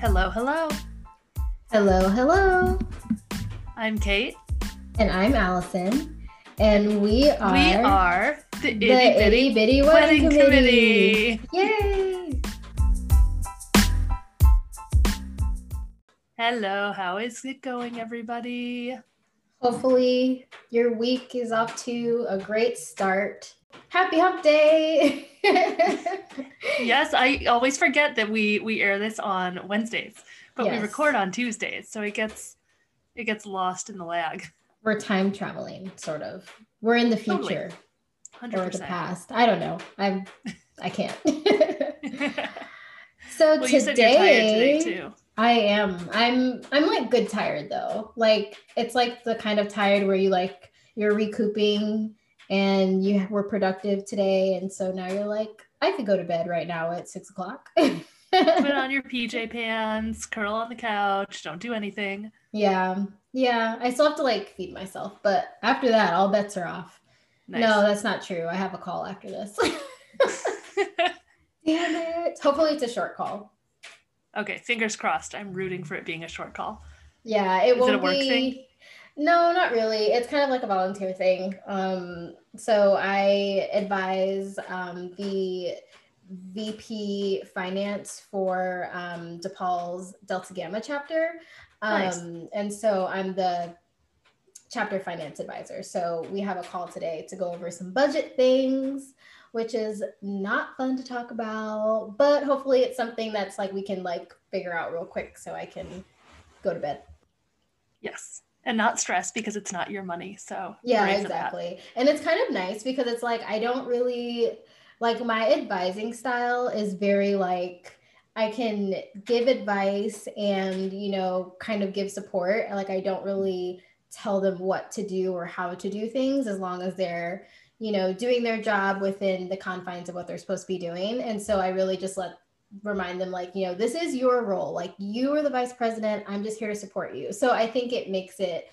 Hello, hello. Hello, hello. I'm Kate. And I'm Allison. And we are, We are the itty the bitty Itty Bitty wedding Wedding, committee. Committee. Yay! Hello, how is it going, everybody? Hopefully, your week is off to a great start. Happy Hump Day! Yes, I always forget that we we air this on Wednesdays, but we record on Tuesdays, so it gets it gets lost in the lag. We're time traveling, sort of. We're in the Totally. future Hundred or the past. I don't know. I'm. I can't. so Well, you said you're tired today too. I am. I'm I'm like good tired though. Like it's like the kind of tired where you like you're recouping and you were productive today, and so now you're like, I could go to bed right now at six o'clock. Put on your PJ pants, curl on the couch, don't do anything. yeah, yeah. I still have to like feed myself, but after that, all bets are off. Nice. No, that's not true. I have a call after this. Damn it. Hopefully, it's a short call. okay, fingers crossed. I'm rooting for it being a short call. Yeah, it Is won't it a work be. thing? No, not really. It's kind of like a volunteer thing. Um, so I advise um, the VP Finance for um, DePaul's Delta Gamma chapter. Um, Nice. And so I'm the chapter finance advisor. So we have a call today to go over some budget things, which is not fun to talk about, but hopefully it's something that's like we can like figure out real quick so I can go to bed. Yes. And not stress because it's not your money. So Yeah, hooray for that. exactly. And it's kind of nice because it's like I don't really like my advising style is very like I can give advice and you know kind of give support. Like I don't really tell them what to do or how to do things as long as they're you know doing their job within the confines of what they're supposed to be doing. And so I really just let remind them like you know this is your role like you are the vice president i'm just here to support you so i think it makes it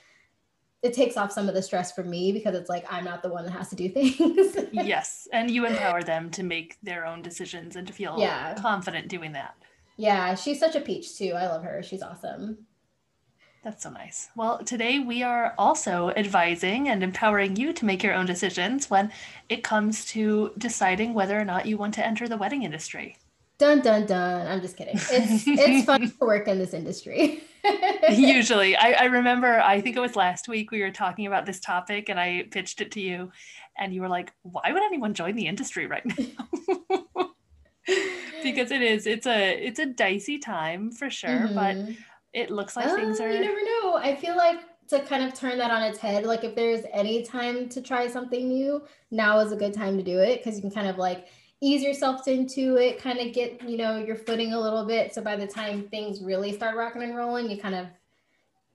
it takes off some of the stress for me because it's like I'm not the one that has to do things. yes. And you empower them to make their own decisions and to feel Yeah. confident doing that. yeah, she's such a peach too. I love her. She's awesome. That's so nice. Well, today we are also advising and empowering you to make your own decisions when it comes to deciding whether or not you want to enter the wedding industry. Dun dun dun. I'm just kidding. It's it's fun to work in this industry. Usually, I, I remember, I think it was last week we were talking about this topic and I pitched it to you, and you were like, why would anyone join the industry right now? because it is, it's a, it's a dicey time for sure, but Mhm. it looks like things Oh, are. You never know. I feel like to kind of turn that on its head, like if there's any time to try something new, now is a good time to do it because you can kind of like ease yourself into it, kind of get, you know, your footing a little bit. So by the time things really start rocking and rolling, you kind of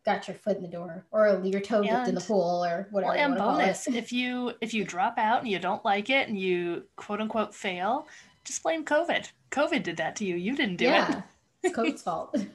got your foot in the door or your toe dipped in the pool or whatever. Well, and it. bonus, if you if you drop out and you don't like it and you quote unquote fail, just blame COVID. COVID did that to you. You didn't do it. yeah, it's COVID's fault.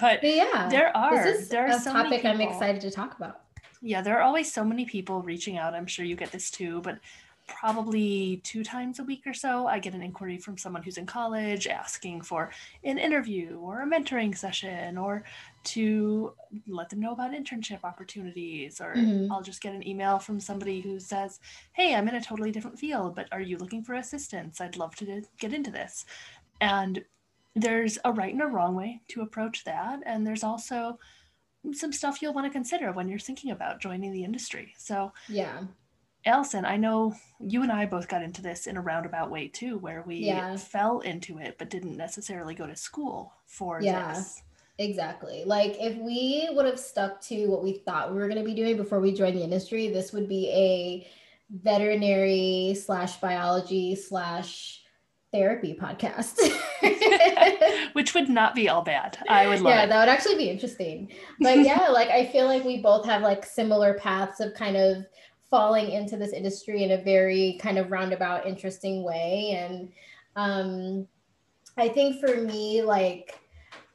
But But yeah, there are this is there are a so many topic I'm excited to talk about. Yeah, there are always so many people reaching out. I'm sure you get this too, but probably two times a week or so, I get an inquiry from someone who's in college asking for an interview or a mentoring session or to let them know about internship opportunities. Or Mhm. I'll just get an email from somebody who says, Hey, I'm in a totally different field, but are you looking for assistance? I'd love to get into this. And there's a right and a wrong way to approach that. And there's also some stuff you'll want to consider when you're thinking about joining the industry. So, Yeah. Allison, I know you and I both got into this in a roundabout way too, where we Yeah. fell into it but didn't necessarily go to school for Yeah. this. Exactly. Like if we would have stuck to what we thought we were going to be doing before we joined the industry, this would be a veterinary slash biology slash therapy podcast. Which would not be all bad. I would love yeah, it. that would actually be interesting. But yeah, like I feel like we both have like similar paths of kind of falling into this industry in a very kind of roundabout, interesting way. And um, I think for me, like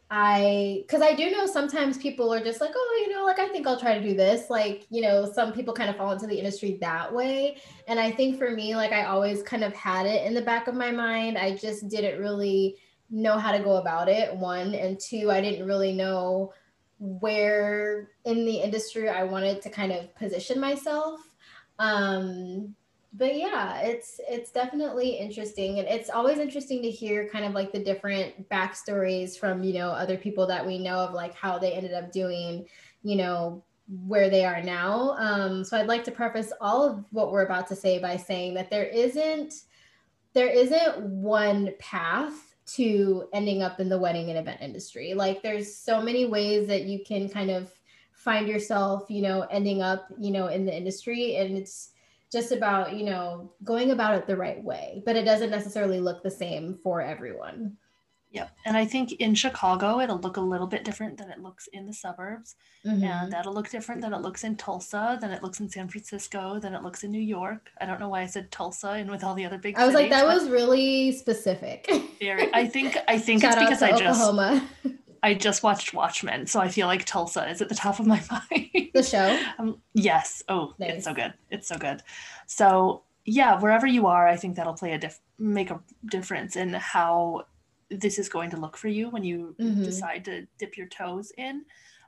I, because I do know sometimes people are just like, oh, you know, like I think I'll try to do this. Like, you know, some people kind of fall into the industry that way. And I think for me, like I always kind of had it in the back of my mind. I just didn't really know how to go about it one and two i didn't really know where in the industry i wanted to kind of position myself um but yeah it's it's definitely interesting and it's always interesting to hear kind of like the different backstories from you know other people that we know of like how they ended up doing you know where they are now. Um so i'd like to preface all of what we're about to say by saying that there isn't there isn't one path to ending up in the wedding and event industry. Like there's so many ways that you can kind of find yourself you know ending up you know in the industry and it's just about you know going about it the right way but it doesn't necessarily look the same for everyone yeah and i think in chicago it'll look a little bit different than it looks in the suburbs mm-hmm. and that'll look different than it looks in tulsa than it looks in san francisco than it looks in new york i don't know why i said tulsa and with all the other big i was cities, like that was really specific very i think i think it's because i just Oklahoma. I just watched Watchmen, so I feel like Tulsa is at the top of my mind. The show? Um, yes. Oh, nice. it's so good. It's so good. So yeah, wherever you are, I think that'll play a diff- make a difference in how this is going to look for you when you mm-hmm. decide to dip your toes in.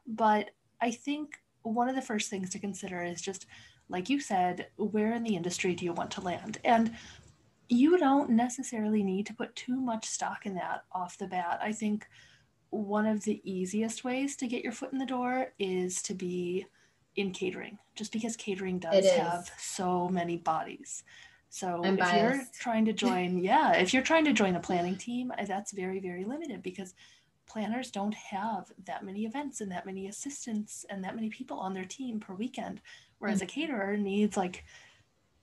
But I think one of the first things to consider is just like you said, where in the industry do you want to land? And you don't necessarily need to put too much stock in that off the bat. I think one of the easiest ways to get your foot in the door is to be in catering, just because catering does have so many bodies. So I'm if biased. you're trying to join, yeah, if you're trying to join a planning team, uh, that's very, very limited because planners don't have that many events and that many assistants and that many people on their team per weekend. Whereas mm-hmm. a caterer needs like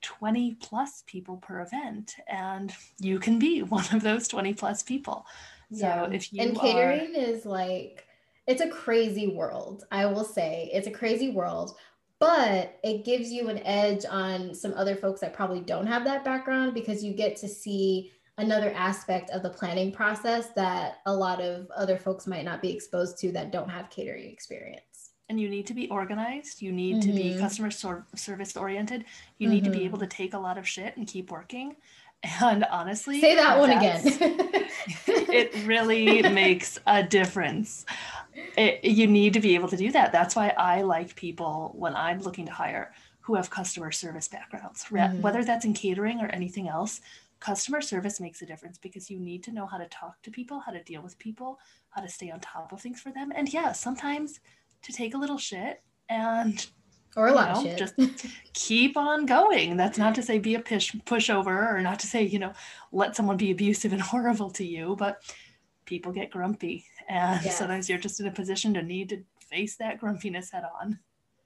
20 plus people per event, and you can be one of those 20 plus people. So yeah. if you and catering are... is like it's a crazy world. I will say it's a crazy world, but it gives you an edge on some other folks that probably don't have that background because you get to see another aspect of the planning process that a lot of other folks might not be exposed to that don't have catering experience. And you need to be organized. You need mm-hmm. to be mm-hmm. customer sor- service oriented. You mm-hmm. need to be mm-hmm. able to take a lot of shit and keep working. And honestly, say that one again. it really makes a difference. It, you need to be able to do that. That's why I like people when I'm looking to hire who have customer service backgrounds, mm-hmm. whether that's in catering or anything else. Customer service makes a difference because you need to know how to talk to people, how to deal with people, how to stay on top of things for them. And yeah, sometimes to take a little shit and or a lot know, of shit. Just keep on going. That's not to say be a push pushover or not to say, you know, let someone be abusive and horrible to you, but people get grumpy. And yes. sometimes you're just in a position to need to face that grumpiness head on.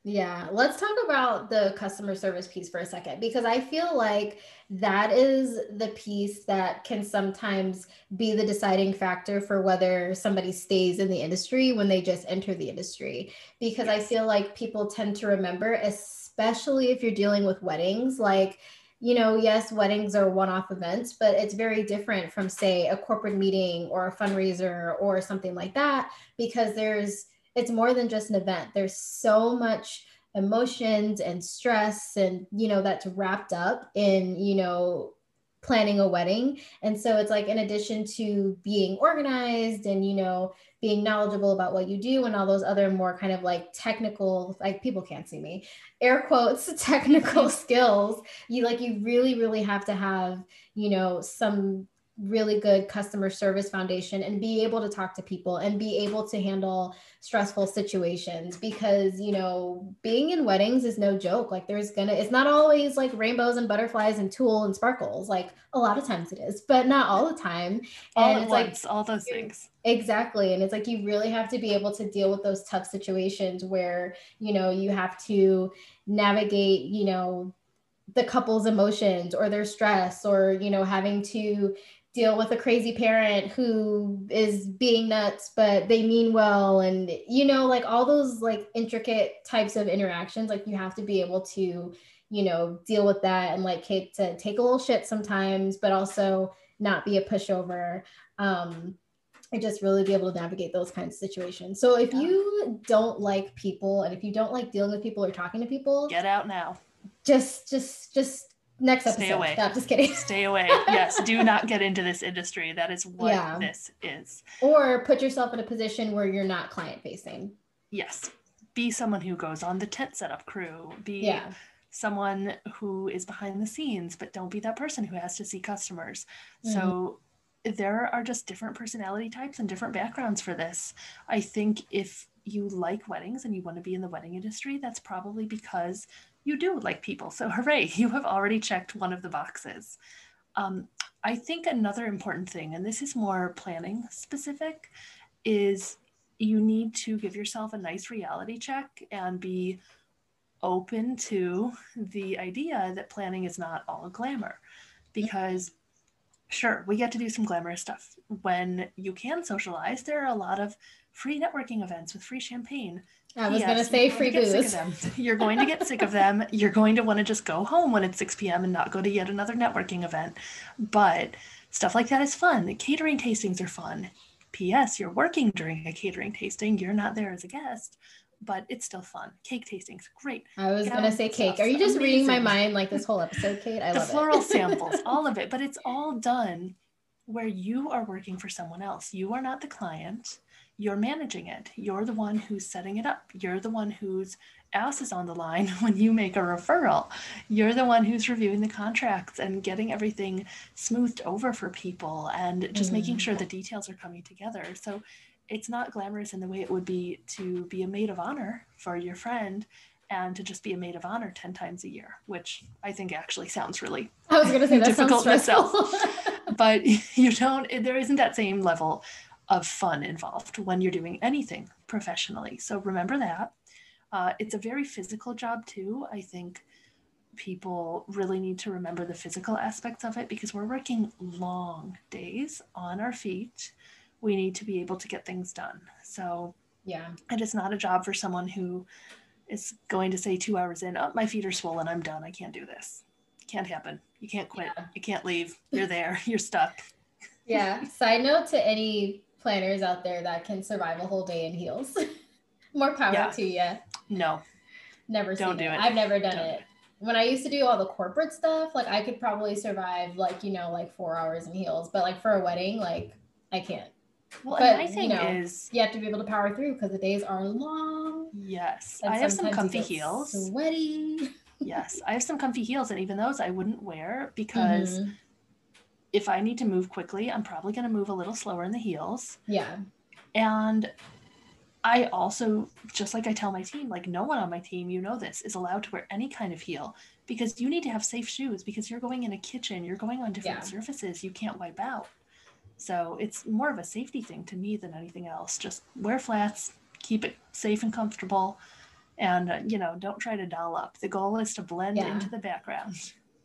Yeah, let's talk about the customer service piece for a second because I feel like that is the piece that can sometimes be the deciding factor for whether somebody stays in the industry when they just enter the industry. Because I feel like people tend to remember, especially if you're dealing with weddings, like, you know, yes, weddings are one off events, but it's very different from, say, a corporate meeting or a fundraiser or something like that because there's it's more than just an event. There's so much emotions and stress and you know that's wrapped up in you know planning a wedding and so it's like in addition to being organized and you know being knowledgeable about what you do and all those other more kind of like technical like people can't see me air quotes technical skills you like you really really have to have you know some really good customer service foundation and be able to talk to people and be able to handle stressful situations because you know being in weddings is no joke. Like there's gonna it's not always like rainbows and butterflies and tulle and sparkles. Like a lot of times it is but not all the time. And all it's once, like all those things. Exactly. And it's like you really have to be able to deal with those tough situations where you know you have to navigate you know the couple's emotions or their stress or you know having to deal with a crazy parent who is being nuts but they mean well. And you know like all those like intricate types of interactions like you have to be able to you know deal with that and like Kate to take a little shit sometimes but also not be a pushover. Um and just really be able to navigate those kinds of situations. So if you don't like people and if you don't like dealing with people or talking to people get out now. just just just Next episode. Stay away. No, just kidding. Stay away. Yes, do not get into this industry. That is what Yeah. this is. or put yourself in a position where you're not client facing. Yes. Be someone who goes on the tent setup crew. Be Yeah. someone who is behind the scenes, but don't be that person who has to see customers. Mm-hmm. So there are just different personality types and different backgrounds for this. I think if you like weddings and you want to be in the wedding industry, that's probably because you do like people. So hooray, you have already checked one of the boxes. Um, I think another important thing, and this is more planning specific, is you need to give yourself a nice reality check and be open to the idea that planning is not all glamour because sure we get to do some glamorous stuff when you can socialize there are a lot of free networking events with free champagne I was Yes, gonna say free to get sick of booze. You're going to get sick of them. You're going to want to just go home when it's 6 p.m. and not go to yet another networking event. But stuff like that is fun. Catering tastings are fun. P.S. You're working during a catering tasting. You're not there as a guest, but it's still fun. Cake tastings, great. I was Yeah, gonna say cake. Are you just reading my mind like this whole episode, Kate? I love it. the love floral it. samples, all of it, but it's all done where you are working for someone else. You are not the client. You're managing it. You're the one who's setting it up. You're the one whose ass is on the line when you make a referral. You're the one who's reviewing the contracts and getting everything smoothed over for people and just making Mhm. sure the details are coming together. So it's not glamorous in the way it would be to be a maid of honor for your friend and to just be a maid of honor 10 times a year, which I think actually sounds really I was gonna say that sounds difficult myself. but you don't there isn't that same level of fun involved when you're doing anything professionally so remember that uh, it's a very physical job too i think people really need to remember the physical aspects of it because we're working long days on our feet we need to be able to get things done so yeah. it is not a job for someone who is going to say two hours in, oh, my feet are swollen, I'm done, I can't do this. Can't happen. You can't quit. Yeah. You can't leave. You're there. You're stuck. Yeah. Side note to any planners out there that can survive a whole day in heels. More power Yeah. to you. No, Never Don't seen do it. I've never done Don't it. When I used to do all the corporate stuff, like I could probably survive like, you know, like four hours in heels. But like for a wedding, like I can't. Well, But, and my you know, is, You have to be able to power through because the days are long. yes, I have some comfy heels. Sweaty. Yes, I have some comfy heels, and even those I wouldn't wear because Mhm. If I need to move quickly, I'm probably going to move a little slower in the heels. Yeah. And I also, just like I tell my team, like no one on my team, you know this, is allowed to wear any kind of heel because you need to have safe shoes because you're going in a kitchen, you're going on different Yeah. surfaces, you can't wipe out. So it's more of a safety thing to me than anything else. Just wear flats, keep it safe and comfortable, and uh, you know, don't try to doll up. The goal is to blend Yeah. into the background.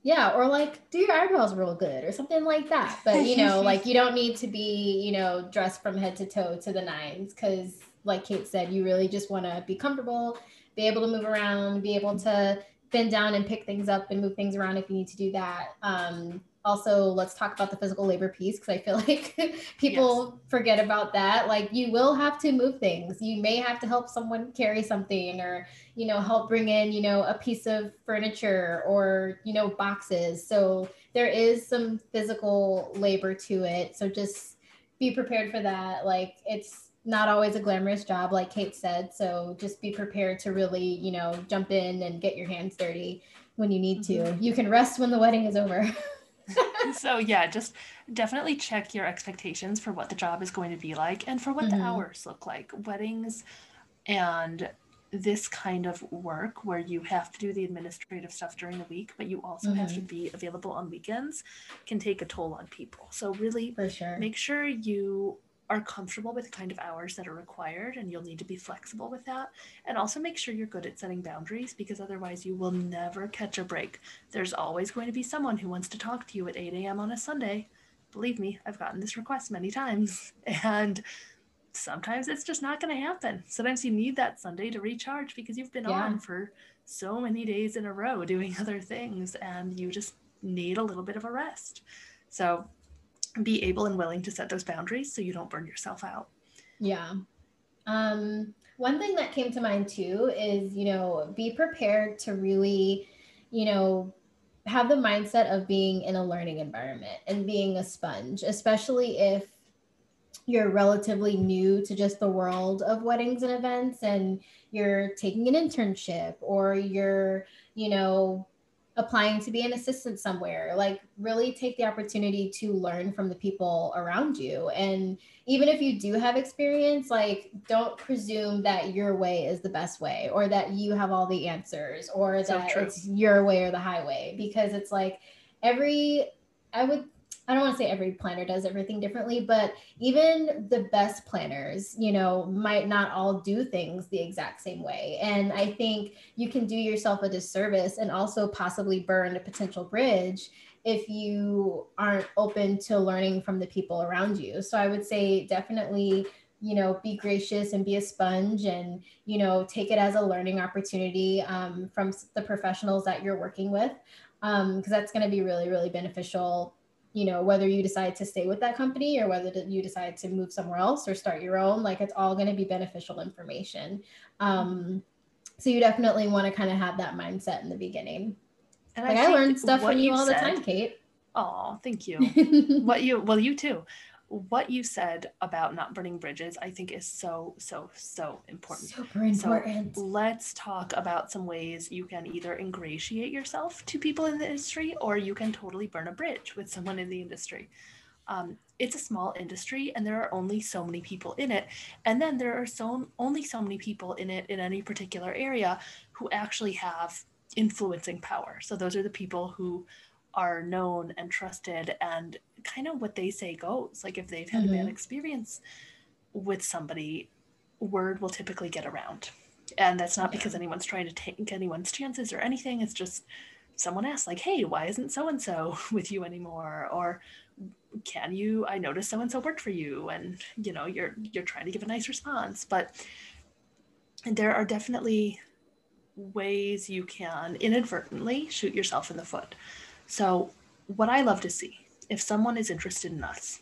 Yeah, or like do your eyebrows real good or something like that. But you know, like you don't need to be, you know, dressed from head to toe to the nines because like Kate said, you really just want to be comfortable, be able to move around, be able to bend down and pick things up and move things around if you need to do that. Um also, let's talk about the physical labor piece because I feel like people forget about that. Like, you will have to move things. You may have to help someone carry something or you know, help bring in, you know, a piece of furniture or, you know, boxes. So there is some physical labor to it. So just be prepared for that. Like it's not always a glamorous job, like Kate said. So just be prepared to really, you know, jump in and get your hands dirty when you need to. Mm-hmm. You can rest when the wedding is over. so yeah just definitely check your expectations for what the job is going to be like and for what Mhm. the hours look like weddings and this kind of work where you have to do the administrative stuff during the week but you also have to be available on weekends can take a toll on people so really sure. make sure you are comfortable with the kind of hours that are required and you'll need to be flexible with that. And also make sure you're good at setting boundaries because otherwise you will never catch a break. There's always going to be someone who wants to talk to you at 8 a.m on a sunday. Believe me i've gotten this request many times and sometimes it's just not going to happen. Sometimes you need that sunday to recharge because you've been Yeah. on for so many days in a row doing other things and you just need a little bit of a rest. So be able and willing to set those boundaries so you don't burn yourself out. Yeah. Um, one thing that came to mind too is, you know, be prepared to really, you know, have the mindset of being in a learning environment and being a sponge, especially if you're relatively new to just the world of weddings and events and you're taking an internship or you're, you know, applying to be an assistant somewhere. Like really take the opportunity to learn from the people around you. And even if you do have experience like don't presume that your way is the best way or that you have all the answers or so that true. it's your way or the highway. Because it's like every i would I don't want to say every planner does everything differently, but even the best planners, you know, might not all do things the exact same way. And I think you can do yourself a disservice and also possibly burn a potential bridge if you aren't open to learning from the people around you. So I would say definitely you know be gracious and be a sponge and you know take it as a learning opportunity um, from the professionals that you're working with because um, that's going to be really really beneficial you know whether you decide to stay with that company or whether you decide to move somewhere else or start your own like it's all going to be beneficial information. Um, so you definitely want to kind of have that mindset in the beginning. And like I, I learned stuff from you, all said, the time kate. Oh thank you. What you well you too what you said about not burning bridges, I think is so, so, so important. Super important. So let's talk about some ways you can either ingratiate yourself to people in the industry or you can totally burn a bridge with someone in the industry. Um, it's a small industry and there are only so many people in it. And then there are so only so many people in it in any particular area who actually have influencing power. So those are the people who are known and trusted and kind of what they say goes. Like if they've had mm-hmm. a bad mm-hmm. experience with somebody, word will typically get around. And that's not because anyone's trying to take anyone's chances or anything. It's just someone asks, like, hey, why isn't so and so with you anymore? Or can you I noticed so and so worked for you and you know you're you're trying to give a nice response. But there are definitely ways you can inadvertently shoot yourself in the foot. So what I love to see if someone is interested in us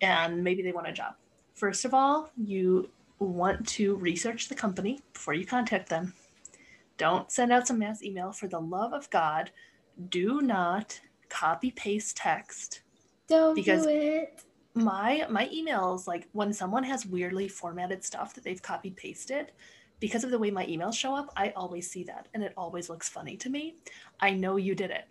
and maybe they want a job, first of all, you want to research the company before you contact them. Don't send out some mass email. For the love of God, do not copy paste text. Don't because do it. My my emails, like when someone has weirdly formatted stuff that they've copied pasted, because of the way my emails show up, I always see that and it always looks funny to me. I know you did it.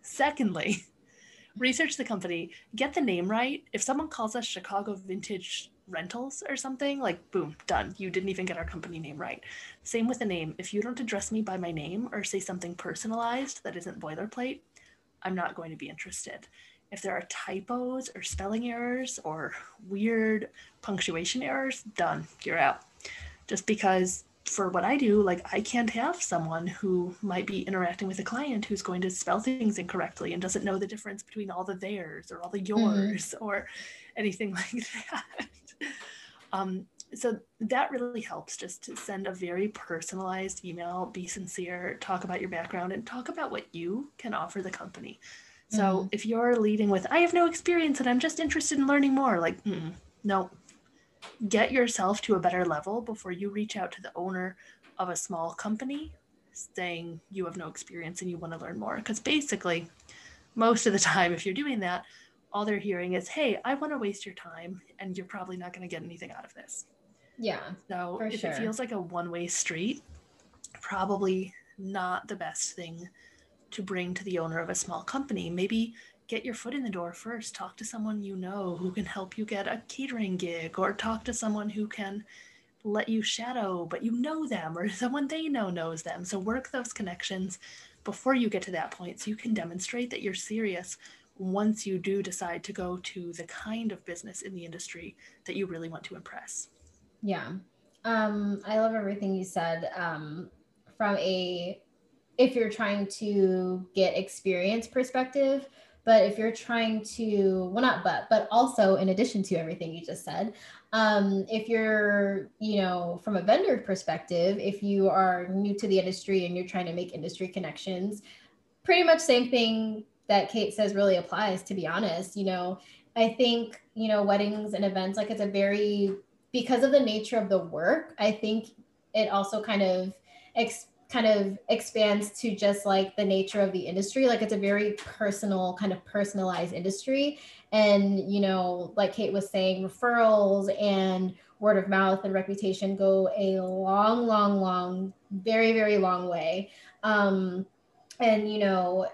Secondly, research the company, get the name right. If someone calls us Chicago Vintage Rentals or something, like boom, done. You didn't even get our company name right. Same with the name. If you don't address me by my name or say something personalized that isn't boilerplate, I'm not going to be interested. If there are typos or spelling errors or weird punctuation errors, done. You're out. Just because for what I do, like I can't have someone who might be interacting with a client who's going to spell things incorrectly and doesn't know the difference between all the theirs or all the mm-hmm. yours mm-hmm. or anything like that. um, so that really helps just to send a very personalized email, be sincere, talk about your background, and talk about what you can offer the company. So mm-hmm. if you're leading with, I have no experience and I'm just interested in learning more, like, no, get yourself to a better level before you reach out to the owner of a small company saying you have no experience and you want to learn more. Because basically, most of the time, if you're doing that, all they're hearing is, hey, I want to waste your time and you're probably not going to get anything out of this. Yeah. So if sure. it feels like a one way street, probably not the best thing to bring to the owner of a small company. Maybe get your foot in the door first. Talk to someone you know who can help you get a catering gig, or talk to someone who can let you shadow, but you know them, or someone they know knows them. So work those connections before you get to that point so you can demonstrate that you're serious once you do decide to go to the kind of business in the industry that you really want to impress. Yeah. Um, I love everything you said. Um, from a if you're trying to get experience perspective, but if you're trying to, well, not but, but also in addition to everything you just said, um, if you're, you know, from a vendor perspective, if you are new to the industry and you're trying to make industry connections, pretty much same thing that Kate says really applies, to be honest. You know, I think, you know, weddings and events, like it's a very, because of the nature of the work, I think it also kind of ex- kind of expands to just like the nature of the industry. Like it's a very personal, kind of personalized industry. And, you know, like Kate was saying, referrals and word of mouth and reputation go a long, long, long, very, very long way. Um, and, you know,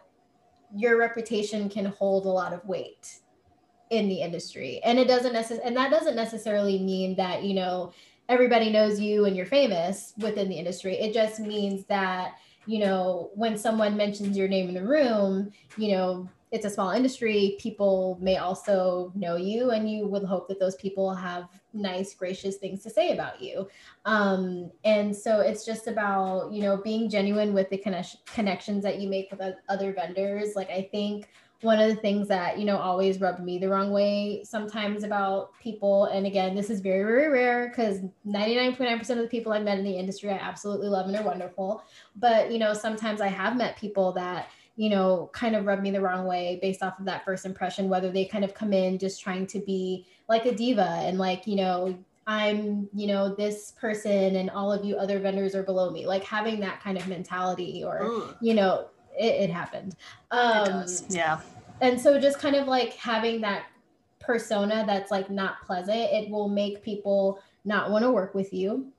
your reputation can hold a lot of weight in the industry and it doesn't necessarily and that doesn't necessarily mean that you know everybody knows you and you're famous within the industry. It just means that you know when someone mentions your name in the room you know it's a small industry. People may also know you and you would hope that those people have nice gracious things to say about you. Um, and so it's just about you know being genuine with the conne- connections that you make with other vendors. Like i think one of the things that you know always rubbed me the wrong way sometimes about people and again this is very very rare because 99.9% of the people i've met in the industry i absolutely love and are wonderful but you know sometimes i have met people that you know kind of rub me the wrong way based off of that first impression whether they kind of come in just trying to be like a diva and like you know I'm, you know, this person and all of you other vendors are below me. Like having that kind of mentality or, Ooh. you know, it, it happened. Um, it does. Yeah. And so just kind of like having that persona that's like not pleasant, it will make people not want to work with you.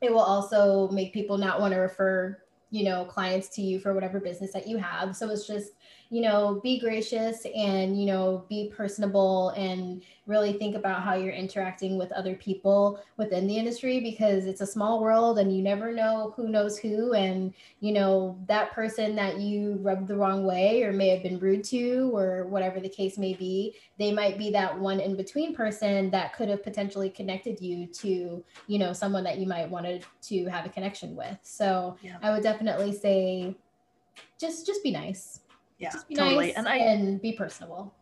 It will also make people not want to refer, you know, clients to you for whatever business that you have. So it's just you know, be gracious and, you know, be personable and really think about how you're interacting with other people within the industry because it's a small world and you never know who knows who. And, you know, that person that you rubbed the wrong way or may have been rude to or whatever the case may be, they might be that one in between person that could have potentially connected you to, you know, someone that you might wanted to have a connection with. So yeah. I would definitely say just just be nice yeah totally. nice and i and be personable.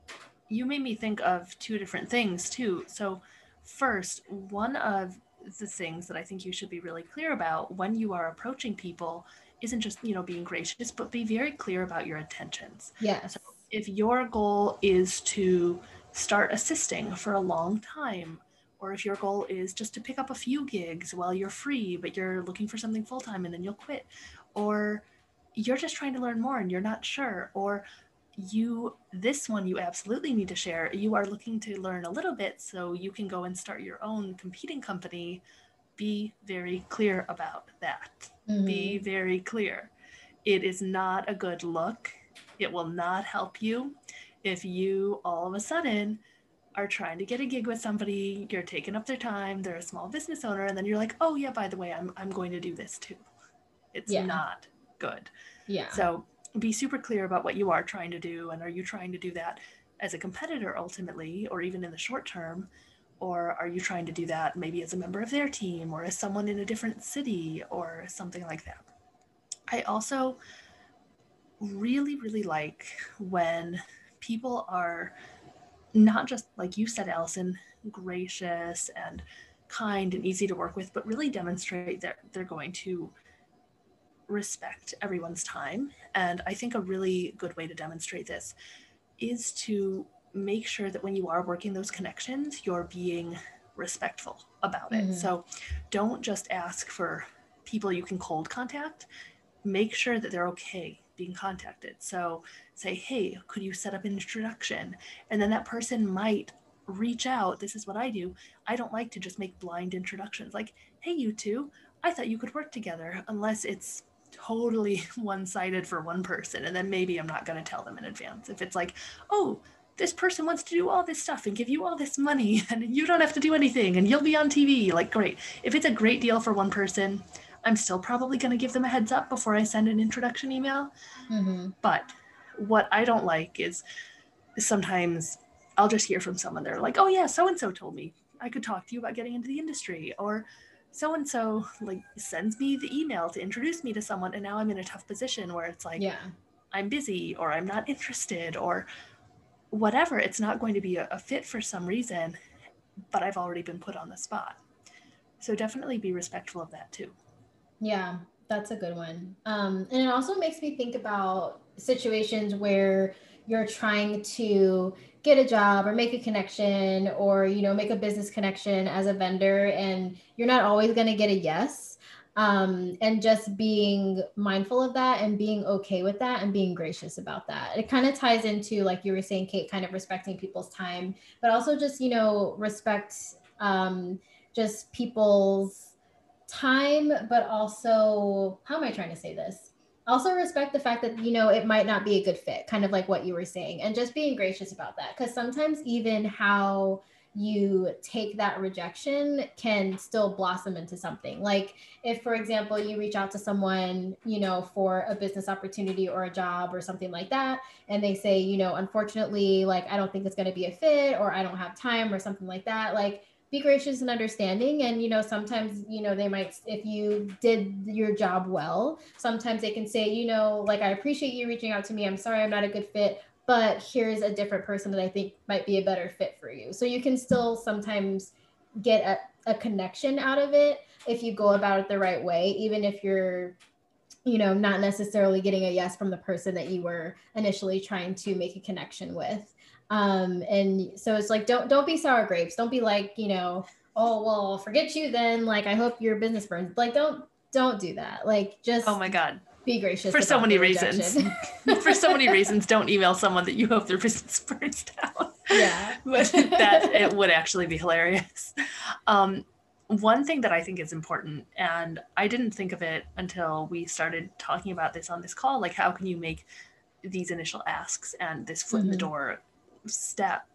You made me think of two different things too. So first one of the things that i think you should be really clear about when you are approaching people isn't just you know being gracious but be very clear about your intentions. Yes. So if your goal is to start assisting for a long time or if your goal is just to pick up a few gigs while you're free but you're looking for something full time and then you'll quit or you're just trying to learn more and you're not sure or you this one you absolutely need to share. You are looking to learn a little bit so you can go and start your own competing company. Be very clear about that. Mm-hmm. be very clear. It is not a good look. It will not help you if you all of a sudden are trying to get a gig with somebody you're taking up their time they're a small business owner and then you're like oh yeah by the way i'm, I'm going to do this too. It's yeah. not good. Yeah. So be super clear about what you are trying to do. And are you trying to do that as a competitor ultimately, or even in the short term? Or are you trying to do that maybe as a member of their team or as someone in a different city or something like that? I also really, really like when people are not just, like you said, Allison, gracious and kind and easy to work with, but really demonstrate that they're going to respect everyone's time. And I think a really good way to demonstrate this is to make sure that when you are working those connections, you're being respectful about it. Mm-hmm. So don't just ask for people you can cold contact. Make sure that they're okay being contacted. So say, hey, could you set up an introduction? And then that person might reach out. This is what I do. I don't like to just make blind introductions like, hey, you two, I thought you could work together, unless it's totally one sided for one person. And then maybe I'm not going to tell them in advance. If it's like, oh, this person wants to do all this stuff and give you all this money and you don't have to do anything and you'll be on TV, like, great. If it's a great deal for one person, I'm still probably going to give them a heads up before I send an introduction email. Mm-hmm. But what I don't like is sometimes I'll just hear from someone, they're like, oh, yeah, so and so told me I could talk to you about getting into the industry. Or so and so like sends me the email to introduce me to someone and now i'm in a tough position where it's like yeah. I'm busy or i'm not interested or whatever. It's not going to be a, a fit for some reason but i've already been put on the spot. So definitely be respectful of that too. Yeah that's a good one. Um, and it also makes me think about situations where you're trying to get a job or make a connection or you know make a business connection as a vendor and you're not always going to get a yes um, and just being mindful of that and being okay with that and being gracious about that. It kind of ties into, like you were saying, Kate, kind of respecting people's time, but also just, you know, respect um, just people's time, but also, how am I trying to say this? Also respect the fact that, you know, it might not be a good fit, kind of like what you were saying, and just being gracious about that. Because sometimes, even how you take that rejection can still blossom into something. Like if for example you reach out to someone, you know, for a business opportunity or a job or something like that and they say, you know, unfortunately like I don't think it's going to be a fit or I don't have time or something like that, like be gracious and understanding. And you know sometimes you know they might if you did your job well sometimes they can say you know like i appreciate you reaching out to me. I'm sorry i'm not a good fit but here's a different person that I think might be a better fit for you. So you can still sometimes get a, a connection out of it if you go about it the right way, even if you're you know not necessarily getting a yes from the person that you were initially trying to make a connection with um and so it's like don't don't be sour grapes don't be like you know oh well forget you then like i hope your business burns like don't don't do that like just oh my god be gracious for so many reasons. for so many reasons, don't email someone that you hope their business burns down. Yeah, but that it would actually be hilarious. Um, one thing that I think is important, and I didn't think of it until we started talking about this on this call, like how can you make these initial asks and this foot mm-hmm. in the mm-hmm. door step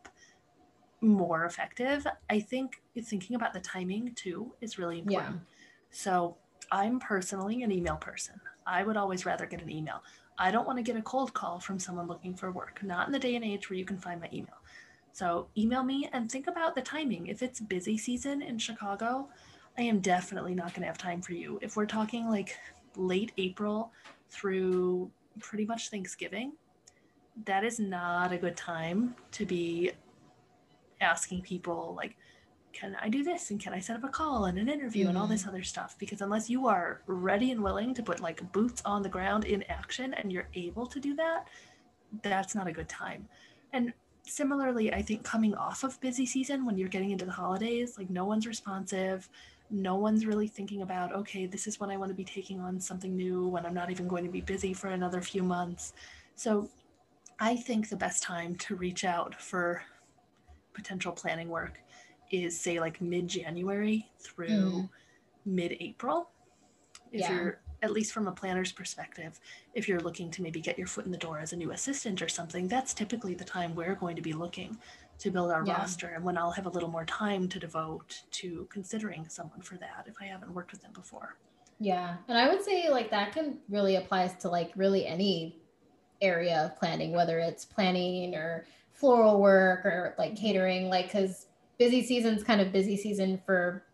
more effective? I think thinking about the timing too is really important. Yeah. So I'm personally an email person. I would always rather get an email. I don't want to get a cold call from someone looking for work, not in the day and age where you can find my email. So email me and think about the timing. If it's busy season in Chicago, I am definitely not going to have time for you. If we're talking like late April through pretty much Thanksgiving, that is not a good time to be asking people like can I do this and can I set up a call and an interview mm-hmm. and all this mm-hmm. other stuff? Because unless you are ready and willing to put like boots on the ground in action and you're able to do that, that's not a good time. And similarly, I think coming off of busy season when you're getting into the holidays, like no one's responsive, no one's really thinking about, okay, this is when I want to be taking on something new when I'm not even going to be busy for another few months. So I think the best time to reach out for potential planning work is say like mid January through mm. mid April. If yeah. you're at least from a planner's perspective, if you're looking to maybe get your foot in the door as a new assistant or something, that's typically the time we're going to be looking to build our yeah. roster and when I'll have a little more time to devote to considering someone for that if I haven't worked with them before. Yeah. And I would say like that can really applies to like really any area of planning, whether it's planning or floral work or like catering, like because busy season's kind of busy season for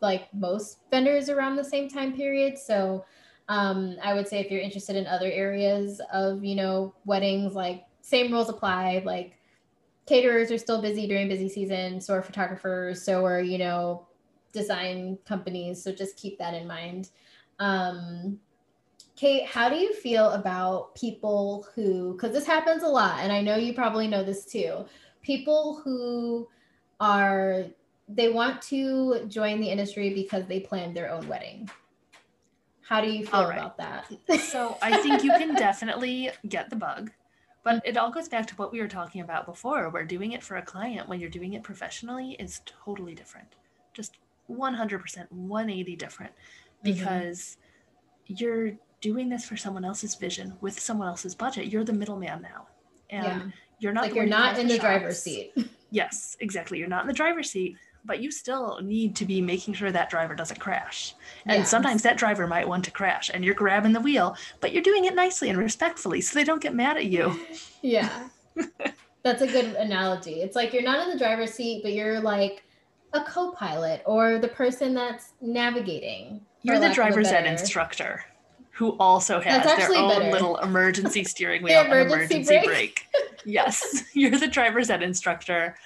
like most vendors around the same time period. So um, I would say if you're interested in other areas of, you know, weddings, like same rules apply. Like caterers are still busy during busy season, so are photographers, so are, you know, design companies. So just keep that in mind. Um, Kate, how do you feel about people who, because this happens a lot, and I know you probably know this too, people who are they want to join the industry because they planned their own wedding. How do you feel right. about that? so I think you can definitely get the bug, but it all goes back to what we were talking about before, where doing it for a client when you're doing it professionally is totally different. Just 100% 180 different mm-hmm. because mm-hmm. you're doing this for someone else's vision with someone else's budget. You're the middleman now. And yeah. you're not like you're not in the driver's seat. Yes, exactly. You're not in the driver's seat, but you still need to be making sure that driver doesn't crash. And yes. sometimes that driver might want to crash and you're grabbing the wheel, but you're doing it nicely and respectfully so they don't get mad at you. Yeah. That's a good analogy. It's like you're not in the driver's seat, but you're like a co pilot or the person that's navigating. You're the driver's ed instructor who also has their own better. little emergency steering wheel and emergency brake. brake. yes, you're the driver's ed instructor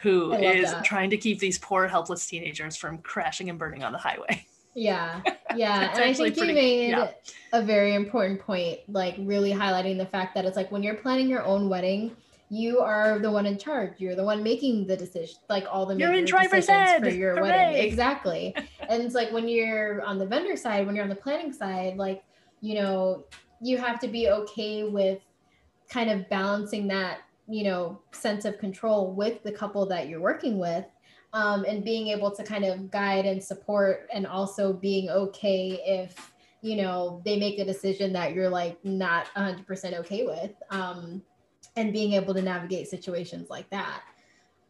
who is that. trying to keep these poor helpless teenagers from crashing and burning on the highway. Yeah, yeah, and I think pretty, you made yeah. a very important point, like really highlighting the fact that it's like when you're planning your own wedding, you are the one in charge. You're the one making the decision, like all the you're in driver's ed for your Hooray. wedding. Exactly. and it's like when you're on the vendor side when you're on the planning side like you know you have to be okay with kind of balancing that you know sense of control with the couple that you're working with um, and being able to kind of guide and support and also being okay if you know they make a decision that you're like not 100% okay with um, and being able to navigate situations like that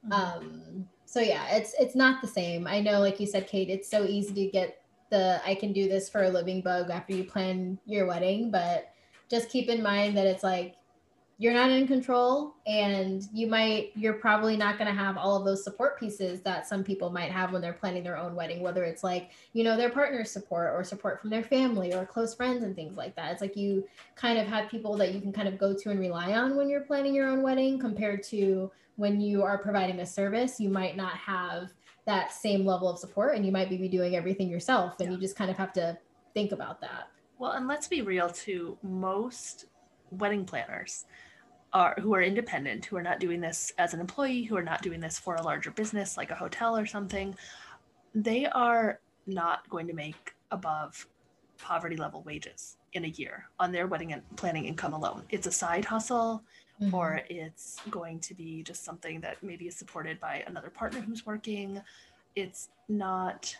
mm-hmm. um, so yeah it's it's not the same i know like you said kate it's so easy to get the i can do this for a living bug after you plan your wedding but just keep in mind that it's like you're not in control and you might you're probably not going to have all of those support pieces that some people might have when they're planning their own wedding whether it's like you know their partner's support or support from their family or close friends and things like that. It's like you kind of have people that you can kind of go to and rely on when you're planning your own wedding compared to when you are providing a service you might not have that same level of support and you might be doing everything yourself and yeah. you just kind of have to think about that well and let's be real too most wedding planners are who are independent, who are not doing this as an employee, who are not doing this for a larger business like a hotel or something, they are not going to make above poverty level wages in a year on their wedding and planning income alone. It's a side hustle mm-hmm. or it's going to be just something that maybe is supported by another partner who's working. It's not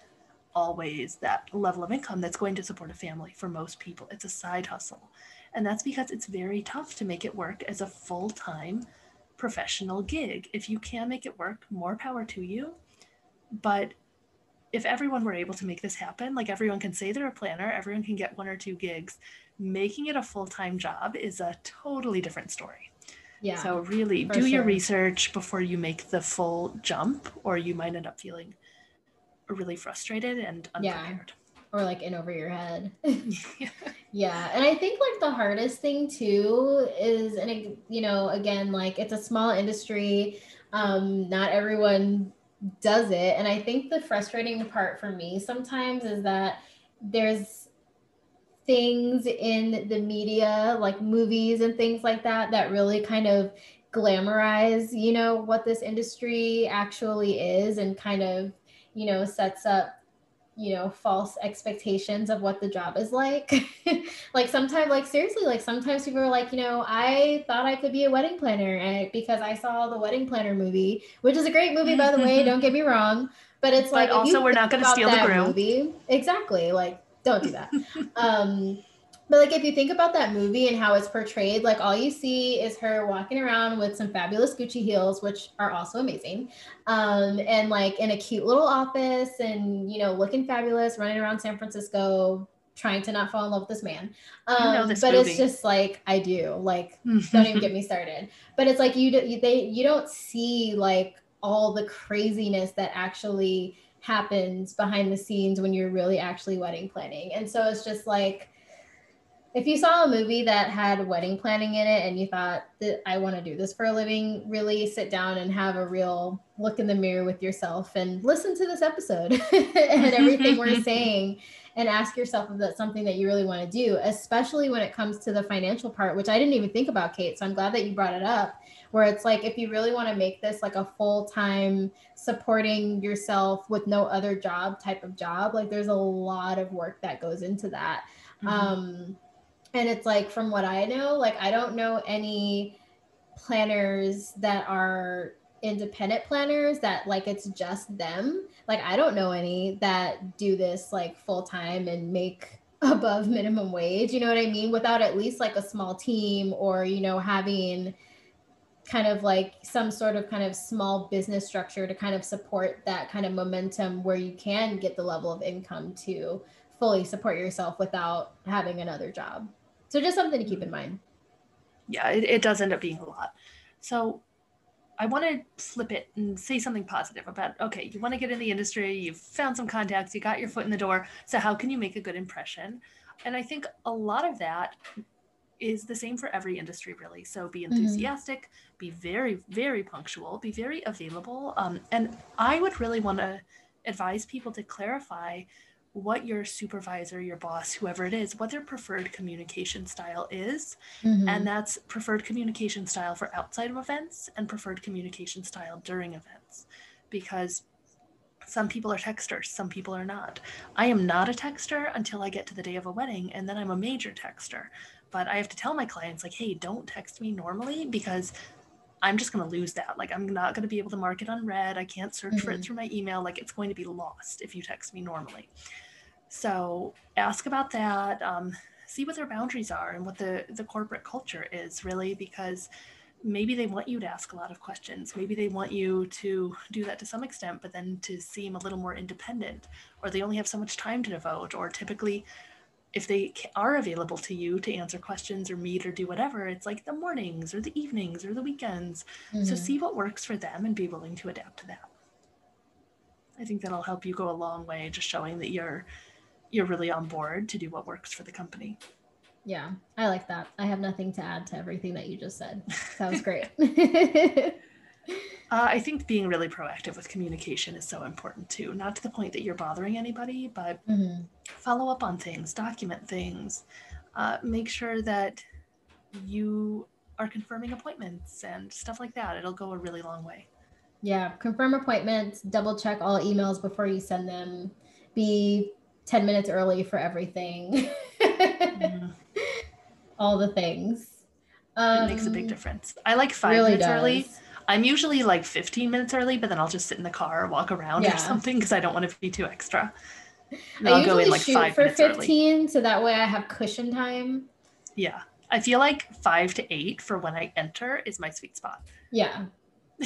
always that level of income that's going to support a family for most people. It's a side hustle. And that's because it's very tough to make it work as a full time professional gig. If you can make it work, more power to you. But if everyone were able to make this happen, like everyone can say they're a planner, everyone can get one or two gigs, making it a full time job is a totally different story. Yeah. So, really do sure. your research before you make the full jump, or you might end up feeling really frustrated and unprepared. Yeah or like in over your head. yeah. yeah. And I think like the hardest thing too is, and you know, again, like it's a small industry. Um, not everyone does it. And I think the frustrating part for me sometimes is that there's things in the media, like movies and things like that, that really kind of glamorize, you know, what this industry actually is and kind of, you know, sets up you know false expectations of what the job is like. Like sometimes like seriously like sometimes people are like you know i thought i could be a wedding planner and because i saw the wedding planner movie which is a great movie by the way mm-hmm. don't get me wrong but it's like also we're not going to steal the groom movie exactly like don't do that um but like if you think about that movie and how it's portrayed, like all you see is her walking around with some fabulous Gucci heels, which are also amazing. Um, and like in a cute little office and you know, looking fabulous, running around San Francisco, trying to not fall in love with this man. Um, this but movie. it's just like I do. Like, don't even get me started. But it's like you, you they you don't see like all the craziness that actually happens behind the scenes when you're really actually wedding planning. And so it's just like if you saw a movie that had wedding planning in it and you thought that I want to do this for a living, really sit down and have a real look in the mirror with yourself and listen to this episode and everything we're saying and ask yourself if that's something that you really want to do, especially when it comes to the financial part, which I didn't even think about, Kate. So I'm glad that you brought it up. Where it's like, if you really want to make this like a full time supporting yourself with no other job type of job, like there's a lot of work that goes into that. Mm-hmm. Um, and it's like from what i know like i don't know any planners that are independent planners that like it's just them like i don't know any that do this like full time and make above minimum wage you know what i mean without at least like a small team or you know having kind of like some sort of kind of small business structure to kind of support that kind of momentum where you can get the level of income to fully support yourself without having another job so just something to keep mm-hmm. in mind. Yeah, it, it does end up being a lot. So I want to flip it and say something positive about okay, you want to get in the industry, you've found some contacts, you got your foot in the door. So, how can you make a good impression? And I think a lot of that is the same for every industry, really. So, be mm-hmm. enthusiastic, mm-hmm. be very, very punctual, be very available. Um, and I would really want to advise people to clarify what your supervisor, your boss, whoever it is, what their preferred communication style is. Mm-hmm. And that's preferred communication style for outside of events and preferred communication style during events. Because Some people are texters, some people are not. I am not a texter until I get to the day of a wedding, and then I'm a major texter. But I have to tell my clients, like, hey, don't text me normally because I'm just going to lose that. Like, I'm not going to be able to mark it on read. I can't search mm-hmm. for it mm-hmm. through my email. Like, it's going to be lost if you text me normally. So ask about that. Um, see what their boundaries are and what the, the corporate culture is really, because maybe they want you to ask a lot of questions. Maybe they want you to do that to some extent, but then to seem a little more independent, or they only have so much time to devote, or typically, if they are available to you to answer questions or meet or do whatever, it's like the mornings or the evenings or the weekends. Mm-hmm. So see what works for them and be willing to adapt to that. I think that'll help you go a long way, just showing that you're you're really on board to do what works for the company. Yeah, I like that. I have nothing to add to everything that you just said. That was great. uh, I think being really proactive with communication is so important too. Not to the point that you're bothering anybody, but mm-hmm. follow up on things, document things, uh, make sure that you are confirming appointments and stuff like that. It'll go a really long way. Yeah, confirm appointments, double check all emails before you send them, be 10 minutes early for everything. mm-hmm. All the things. Um, it makes a big um, difference. I like five really minutes does. early. I'm usually like 15 minutes early, but then I'll just sit in the car or walk around yeah. or something because I don't want to be too extra. And I I'll usually go in like shoot five for 15, early. so that way I have cushion time. Yeah. I feel like five to eight for when I enter is my sweet spot. Yeah.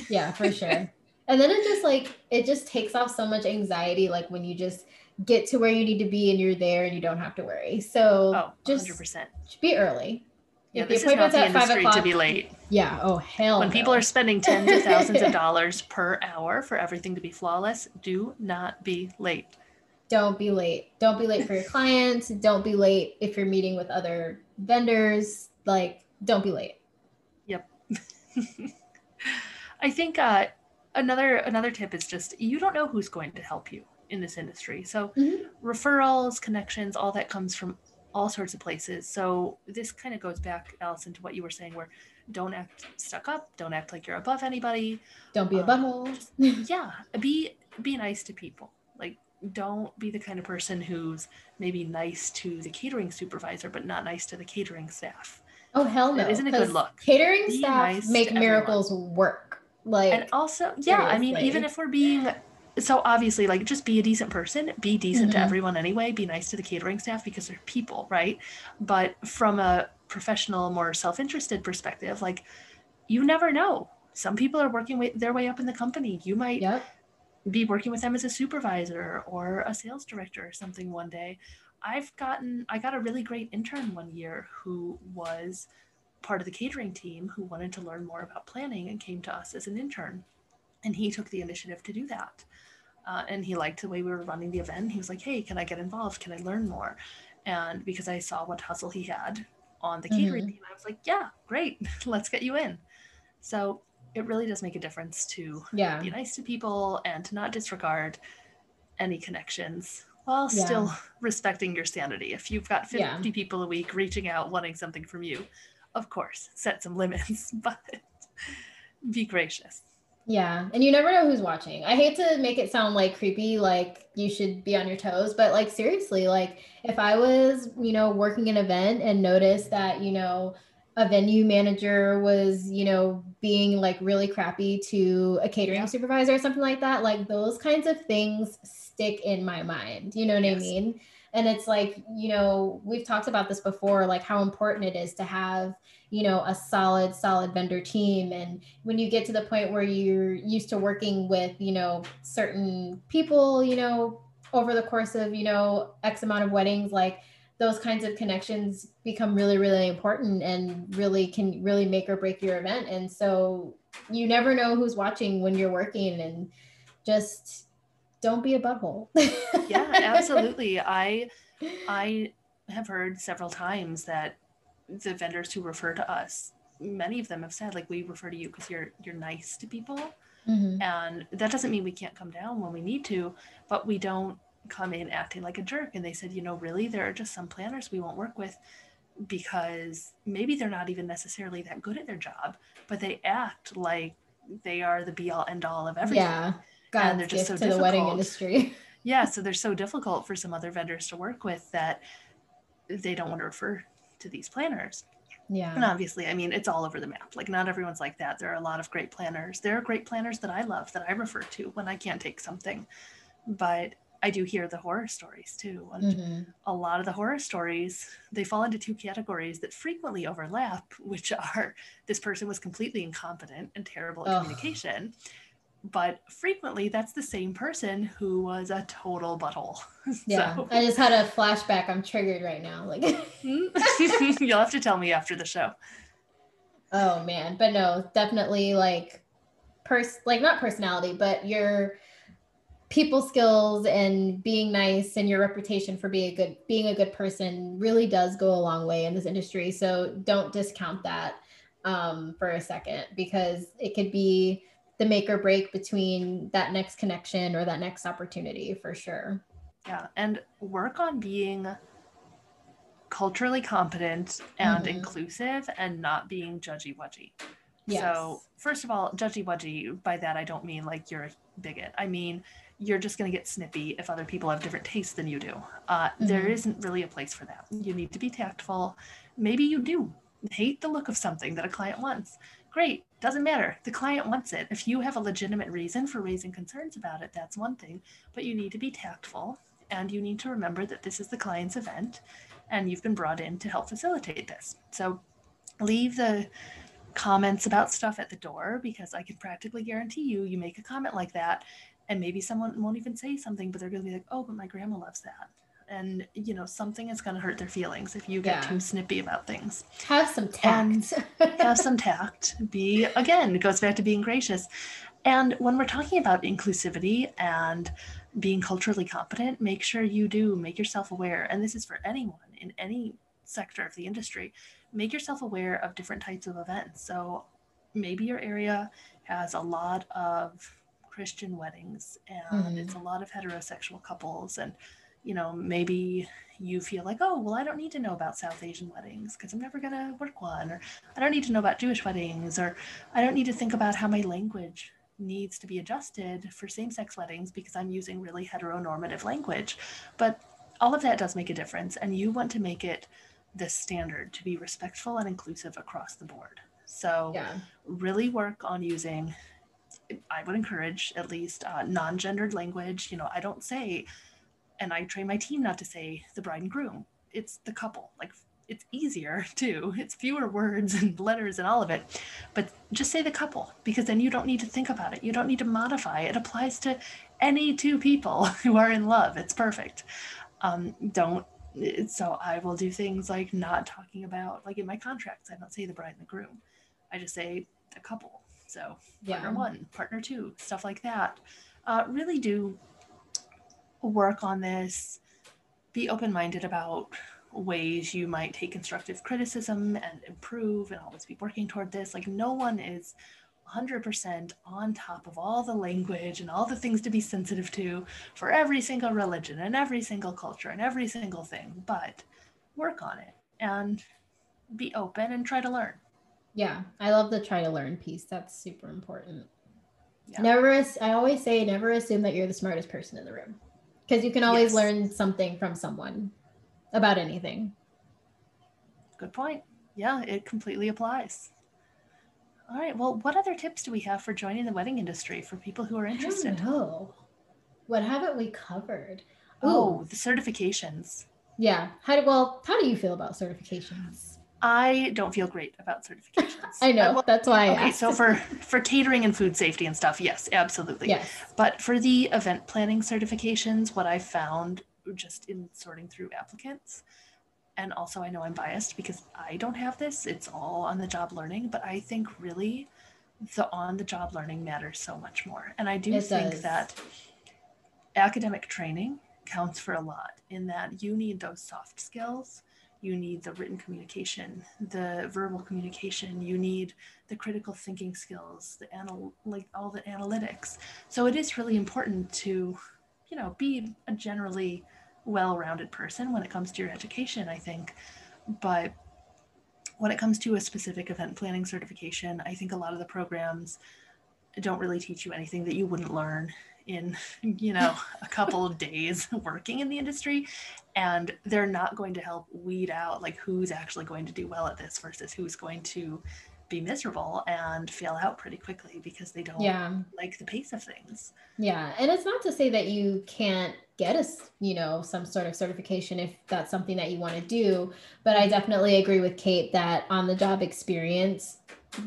Yeah, for sure. and then it just like it just takes off so much anxiety like when you just get to where you need to be and you're there and you don't have to worry. So oh, just 100%. be early. Yeah, this is not the industry to be late. Yeah. Oh hell. When no. people are spending tens of thousands of dollars per hour for everything to be flawless, do not be late. Don't be late. Don't be late for your clients. Don't be late if you're meeting with other vendors. Like, don't be late. Yep. I think uh, another another tip is just you don't know who's going to help you in this industry. So mm-hmm. referrals, connections, all that comes from all sorts of places. So this kind of goes back, Allison, to what you were saying, where don't act stuck up, don't act like you're above anybody. Don't be a butthole. Um, yeah, be be nice to people. Like don't be the kind of person who's maybe nice to the catering supervisor but not nice to the catering staff. Oh hell no! That isn't a good look. Catering be staff nice make miracles everyone. work. Like and also, yeah, seriously. I mean, even if we're being so obviously like just be a decent person be decent mm-hmm. to everyone anyway be nice to the catering staff because they're people right? But from a professional more self-interested perspective like you never know. Some people are working with their way up in the company. You might yep. be working with them as a supervisor or a sales director or something one day. I've gotten i got a really great intern one year who was part of the catering team who wanted to learn more about planning and came to us as an intern. And he took the initiative to do that uh, and he liked the way we were running the event. He was like, "Hey, can I get involved? Can I learn more?" And because I saw what hustle he had on the catering mm-hmm. team, I was like, "Yeah, great, let's get you in." So it really does make a difference to yeah. be nice to people and to not disregard any connections while yeah. still respecting your sanity. If you've got 50 yeah. people a week reaching out wanting something from you, of course, set some limits, but be gracious. Yeah, and you never know who's watching. I hate to make it sound like creepy, like you should be on your toes, but like seriously, like if I was, you know, working an event and noticed that, you know, a venue manager was, you know, being like really crappy to a catering yeah. supervisor or something like that, like those kinds of things stick in my mind. You know what yes. I mean? And it's like, you know, we've talked about this before, like how important it is to have you know a solid solid vendor team. And when you get to the point where you're used to working with you know certain people you know over the course of you know x amount of weddings like those kinds of connections become really really important and really can really make or break your event. And so you never know who's watching when you're working and just don't be a butthole. Yeah absolutely. I i have heard several times that the vendors who refer to us many of them have said like we refer to you because you're you're nice to people. Mm-hmm. and that doesn't mean we can't come down when we need to but we don't come in acting like a jerk. And they said you know really there are just some planners we won't work with because maybe they're not even necessarily that good at their job but they act like they are the be all end all of everything. Yeah God's and they're just so to the wedding difficult. industry. Yeah, so they're so difficult for some other vendors to work with that they don't want to refer to these planners. Yeah. And obviously, I mean, it's all over the map. Like, not everyone's like that. There are a lot of great planners. There are great planners that I love that I refer to when I can't take something. But I do hear the horror stories too. And Mhm. a lot of the horror stories, they fall into two categories that frequently overlap, which are this person was completely incompetent and terrible at communication. But frequently, that's the same person who was a total butthole. Yeah. So- I just had a flashback. I'm triggered right now. Like, You'll have to tell me after the show. oh man. But no, definitely like pers like not personality, but your people skills and being nice and your reputation for being a good being a good person really does go a long way in this industry. So don't discount that um, for a second because it could be the make or break between that next connection or that next opportunity for sure. Yeah, and work on being culturally competent and Mhm. inclusive and not being judgy wudgy. Yes. So, first of all, judgy wudgy, by that I don't mean like you're a bigot. I mean, you're just going to get snippy if other people have different tastes than you do. Uh, There Mhm. isn't really a place for that. You need to be tactful. Maybe you do hate the look of something that a client wants. Great, doesn't matter. The client wants it. If you have a legitimate reason for raising concerns about it, that's one thing. But you need to be tactful and you need to remember that this is the client's event and you've been brought in to help facilitate this. So leave the comments about stuff at the door because I can practically guarantee you, you make a comment like that, and maybe someone won't even say something, but they're going to be like, oh, but my grandma loves that. And, you know, something is going to hurt their feelings if you get Yeah. too snippy about things. Have some tact. Have some tact. Be, again, it goes back to being gracious. And when we're talking about inclusivity and being culturally competent, make sure you do make yourself aware. And this is for anyone in any sector of the industry. Make yourself aware of different types of events. So maybe your area has a lot of Christian weddings and Mhm. it's a lot of heterosexual couples. And, you know, maybe you feel like, oh, well, I don't need to know about South Asian weddings because I'm never going to work one. Or I don't need to know about Jewish weddings. Or I don't need to think about how my language needs to be adjusted for same sex weddings because I'm using really heteronormative language. But all of that does make a difference. And you want to make it the standard to be respectful and inclusive across the board. So, yeah. really work on using i would encourage at least uh, non-gendered language you know i don't say and i train my team not to say the bride and groom. It's the couple. Like it's easier too. It's fewer words and letters and all of it. But just say the couple because then you don't need to think about it. You don't need to modify. It applies to any two people who are in love. It's perfect. Um, don't so i will do things like not talking about like in my contracts i don't say the bride and the groom. I just say the couple. So partner Yeah. one, partner two, stuff like that. Uh, really do work on this. Be open minded about ways you might take constructive criticism and improve and always be working toward this. Like, no one is 100% on top of all the language and all the things to be sensitive to for every single religion and every single culture and every single thing, but work on it and be open and try to learn. Yeah, I love the try to learn piece. That's super important. Yeah. Never, I always say, never assume that you're the smartest person in the room because you can always Yes. learn something from someone about anything. Good point. Yeah, it completely applies. All right. Well, what other tips do we have for joining the wedding industry for people who are interested? don't. What haven't we covered? Oh, the certifications. yeah. How do, well, how do you feel about certifications? I don't feel great about certifications. I know. Well, that's why I okay, asked. so for for catering and food safety and stuff, yes, absolutely. yes. But for the event planning certifications, what I found just in sorting through applicants, and also I know I'm biased because I don't have this, it's all on the job learning, but I think really the on the job learning matters so much more. And I do It think does. that academic training counts for a lot in that you need those soft skills. You need the written communication, the verbal communication. You need the critical thinking skills, the anal- like all the analytics. So it is really important to, you know, be a generally well-rounded person when it comes to your education. I think, but when it comes to a specific event planning certification, I think a lot of the programs don't really teach you anything that you wouldn't learn in you know a couple of days working in the industry and they're not going to help weed out like who's actually going to do well at this versus who's going to be miserable and fail out pretty quickly because they don't yeah. like the pace of things. Yeah and it's not to say that you can't get a you know some sort of certification if that's something that you want to do but i mm-hmm. definitely agree with kate that on the job experience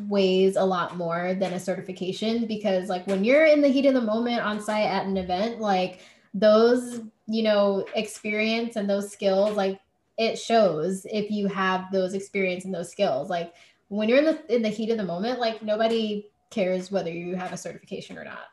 weighs a lot more than a certification because like when you're in the heat of the moment on site at an event like those you know experience and those skills like it shows if you have those experience and those skills. Like when you're in the in the heat of the moment like nobody cares whether you have a certification or not.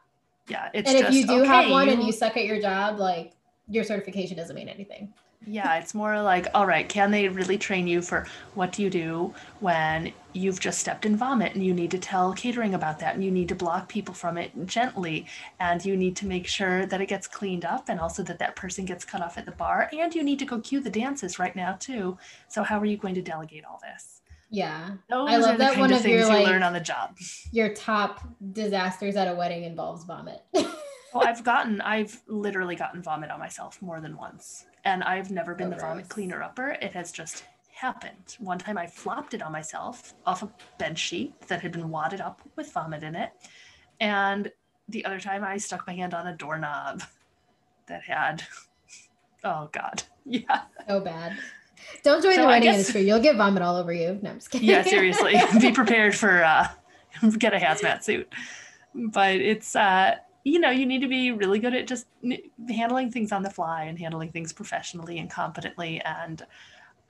Yeah it's and if just, you do okay, have one you- and you suck at your job like your certification doesn't mean anything Yeah, it's more like, all right, can they really train you for what do you do when you've just stepped in vomit and you need to tell catering about that and you need to block people from it gently and you need to make sure that it gets cleaned up and also that that person gets cut off at the bar and you need to go cue the dances right now too. So how are you going to delegate all this? yeah Those I love that one of of your, you like- learn on the job. your top disasters at a wedding involves vomit Well, I've gotten, I've literally gotten vomit on myself more than once. And I've never been Oh, the vomit gross. cleaner upper. It has just happened. One time I flopped it on myself off a bed sheet that had been wadded up with vomit in it. And the other time I stuck my hand on a doorknob that had, oh God. Yeah. so bad don't join So the wedding guess- industry you'll get vomit all over you no i'm just kidding Yeah, seriously. Be prepared for, uh, get a hazmat suit. But it's, uh, you know, you need to be really good at just handling things on the fly and handling things professionally and competently and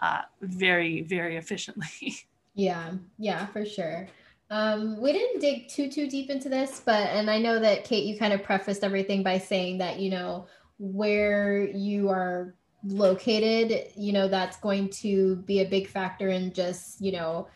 uh, very, very efficiently. Yeah, yeah, for sure. Um, we didn't dig too too deep into this, but and I know that Kate, you kind of prefaced everything by saying that you know where you are located, you know that's going to be a big factor in just you know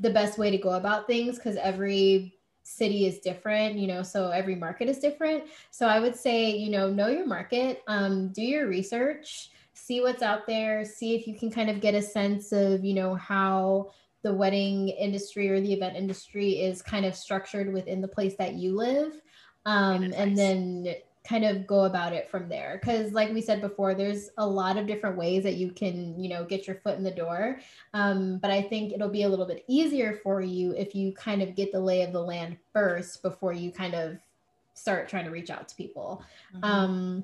the best way to go about things because every city is different, you know, so every market is different. So I would say you know know your market, um, do your research, see what's out there, see if you can kind of get a sense of you know how the wedding industry or the event industry is kind of structured within the place that you live um, and then kind of go about it from there because like we said before there's a lot of different ways that you can you know get your foot in the door um, but i think it'll be a little bit easier for you if you kind of get the lay of the land first before you kind of start trying to reach out to people um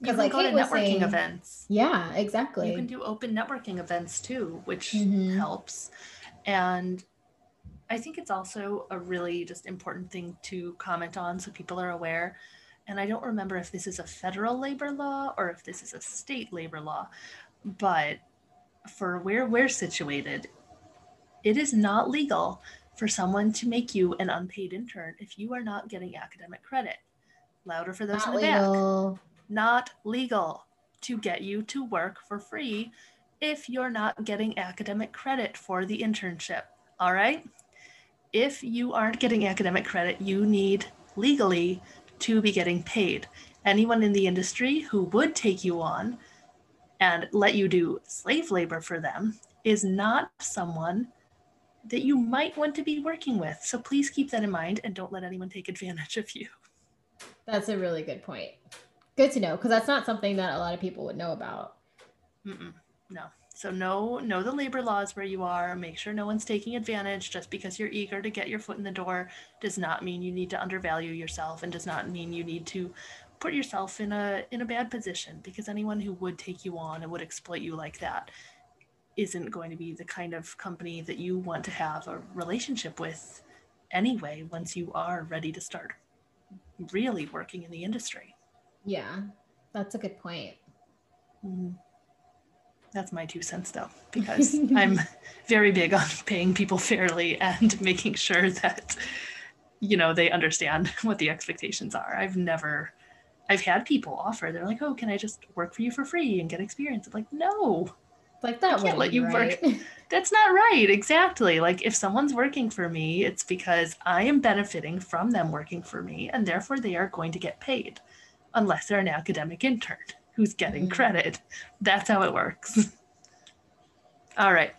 because like go to networking saying- events. yeah exactly You can do open networking events too, which Mhm. helps. And I think it's also a really just important thing to comment on so people are aware. And I don't remember if this is a federal labor law or if this is a state labor law, but for where we're situated, it is not legal for someone to make you an unpaid intern if you are not getting academic credit. Louder for those not in the back legal not legal to get you to work for free if you're not getting academic credit for the internship. All right? If you aren't getting academic credit, you need legally to be getting paid. Anyone in the industry who would take you on and let you do slave labor for them is not someone that you might want to be working with. So please keep that in mind and don't let anyone take advantage of you. That's a really good point. Good to know because that's not something that a lot of people would know about. Mm-mm, no. So know know the labor laws where you are. Make sure no one's taking advantage. Just because you're eager to get your foot in the door does not mean you need to undervalue yourself, and does not mean you need to put yourself in a in a bad position. Because anyone who would take you on and would exploit you like that isn't going to be the kind of company that you want to have a relationship with anyway. Once you are ready to start really working in the industry. Yeah, that's a good point. Mhm. That's my two cents, though, because I'm very big on paying people fairly and making sure that, you know, they understand what the expectations are. I've never, I've had people offer, they're like, oh, can I just work for you for free and get experience? I'm like, no, Like that can't let you work. that's not right. Exactly. Like if someone's working for me, it's because I am benefiting from them working for me, and therefore they are going to get paid, unless they're an academic intern who's getting Mhm. credit. That's how it works. All right.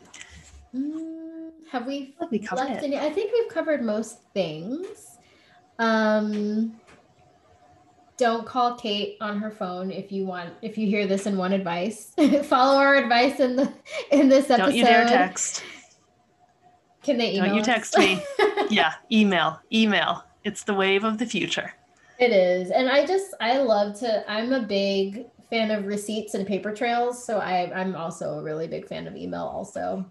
Mm, have we I think we covered left it. any? I think we've covered most things. Um, don't call Kate on her phone if you want if you hear this and want advice. Follow our advice in the in this episode. Don't you dare text. Can they email? Don't you text me? yeah, email, email. It's the wave of the future. It is, and I just I love to. I'm a big fan of receipts and paper trails, so I I'm also a really big fan of email. Also,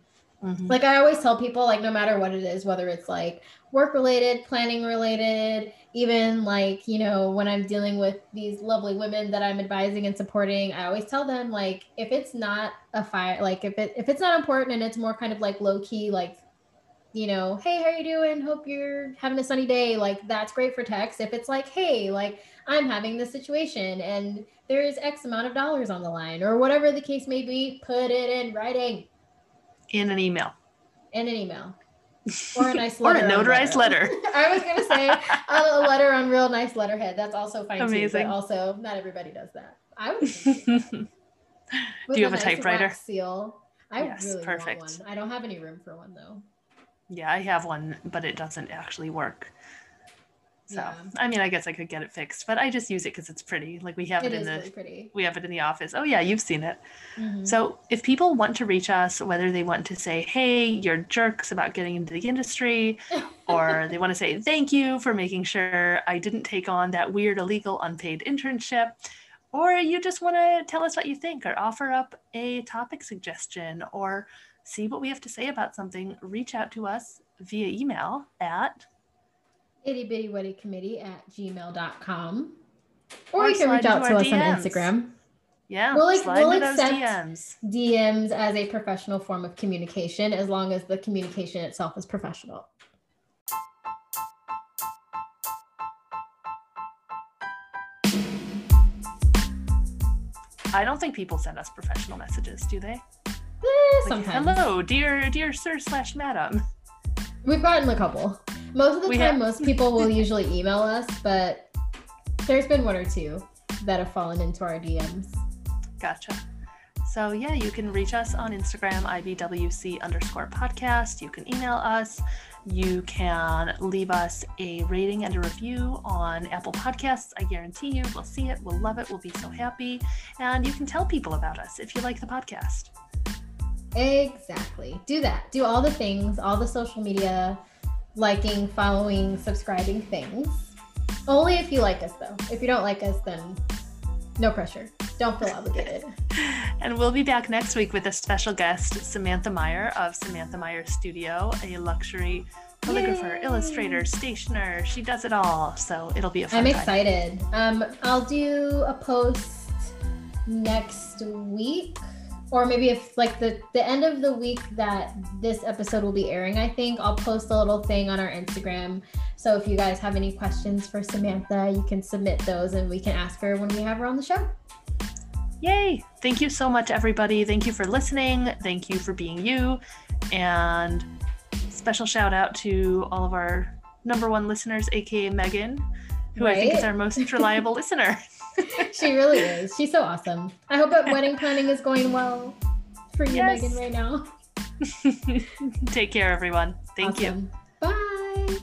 mm-hmm. like I always tell people, like no matter what it is, whether it's like work related, planning related, even like, you know, when I'm dealing with these lovely women that I'm advising and supporting, I always tell them like if it's not a fire like if it if it's not important and it's more kind of like low key, like you know, hey, how you doing? Hope you're having a sunny day. Like that's great for text. If it's like, hey, like I'm having this situation and there's X amount of dollars on the line or whatever the case may be, put it in writing. In an email. In an email or a nice letter. or a notarized letter. letter. I was gonna say a letter on real nice letterhead. That's also fine Amazing. too. But also, not everybody does that. I was. Do you have a, nice typewriter? Seal. I yes, really perfect. want one. I don't have any room for one though. Yeah, I have one, but it doesn't actually work. So yeah. I mean, I guess I could get it fixed, but I just use it because it's pretty. Like we have it, it in the really pretty. we have it in the office. Oh yeah, you've seen it. Mm-hmm. So if people want to reach us, whether they want to say, "Hey, you're jerks about getting into the industry," or they want to say, "Thank you for making sure I didn't take on that weird illegal unpaid internship," or you just want to tell us what you think or offer up a topic suggestion or see what we have to say about something, reach out to us via email at itty bitty wedding committee at gmail.com. Or, or you can reach out to us DMs. on Instagram. Yeah, we'll, like, we'll accept DMs. DMs as a professional form of communication as long as the communication itself is professional. I don't think people send us professional messages, do they? Eh, like, sometimes. Hello, dear dear sir slash madam. We've gotten a couple. Most of the we time, have... most people will usually email us, but there's been one or two that have fallen into our DMs. Gotcha. So yeah, you can reach us on Instagram, IBWC underscore podcast. You can email us. You can leave us a rating and a review on Apple Podcasts. I guarantee you we'll see it, we'll love it, we'll be so happy. And you can tell people about us if you like the podcast. Exactly. Do that. Do all the things, all the social media liking, following, subscribing things. Only if you like us, though. If you don't like us, then no pressure. Don't feel obligated. and we'll be back next week with a special guest, Samantha Meyer of Samantha Meyer Studio, a luxury calligrapher, Yay. illustrator, stationer. She does it all. So it'll be a fun I'm excited. Um, I'll do a post next week or maybe if like the the end of the week that this episode will be airing i think i'll post a little thing on our instagram. So if you guys have any questions for samantha you can submit those and we can ask her when we have her on the show. Yay! Thank you so much everybody. Thank you for listening. Thank you for being you. And special shout out to all of our number one listeners aka megan who right? i think is our most reliable listener she really is. She's so awesome. I hope that wedding planning is going well for you, yes. Megan, right now. Take care, everyone. Thank awesome. you. Bye.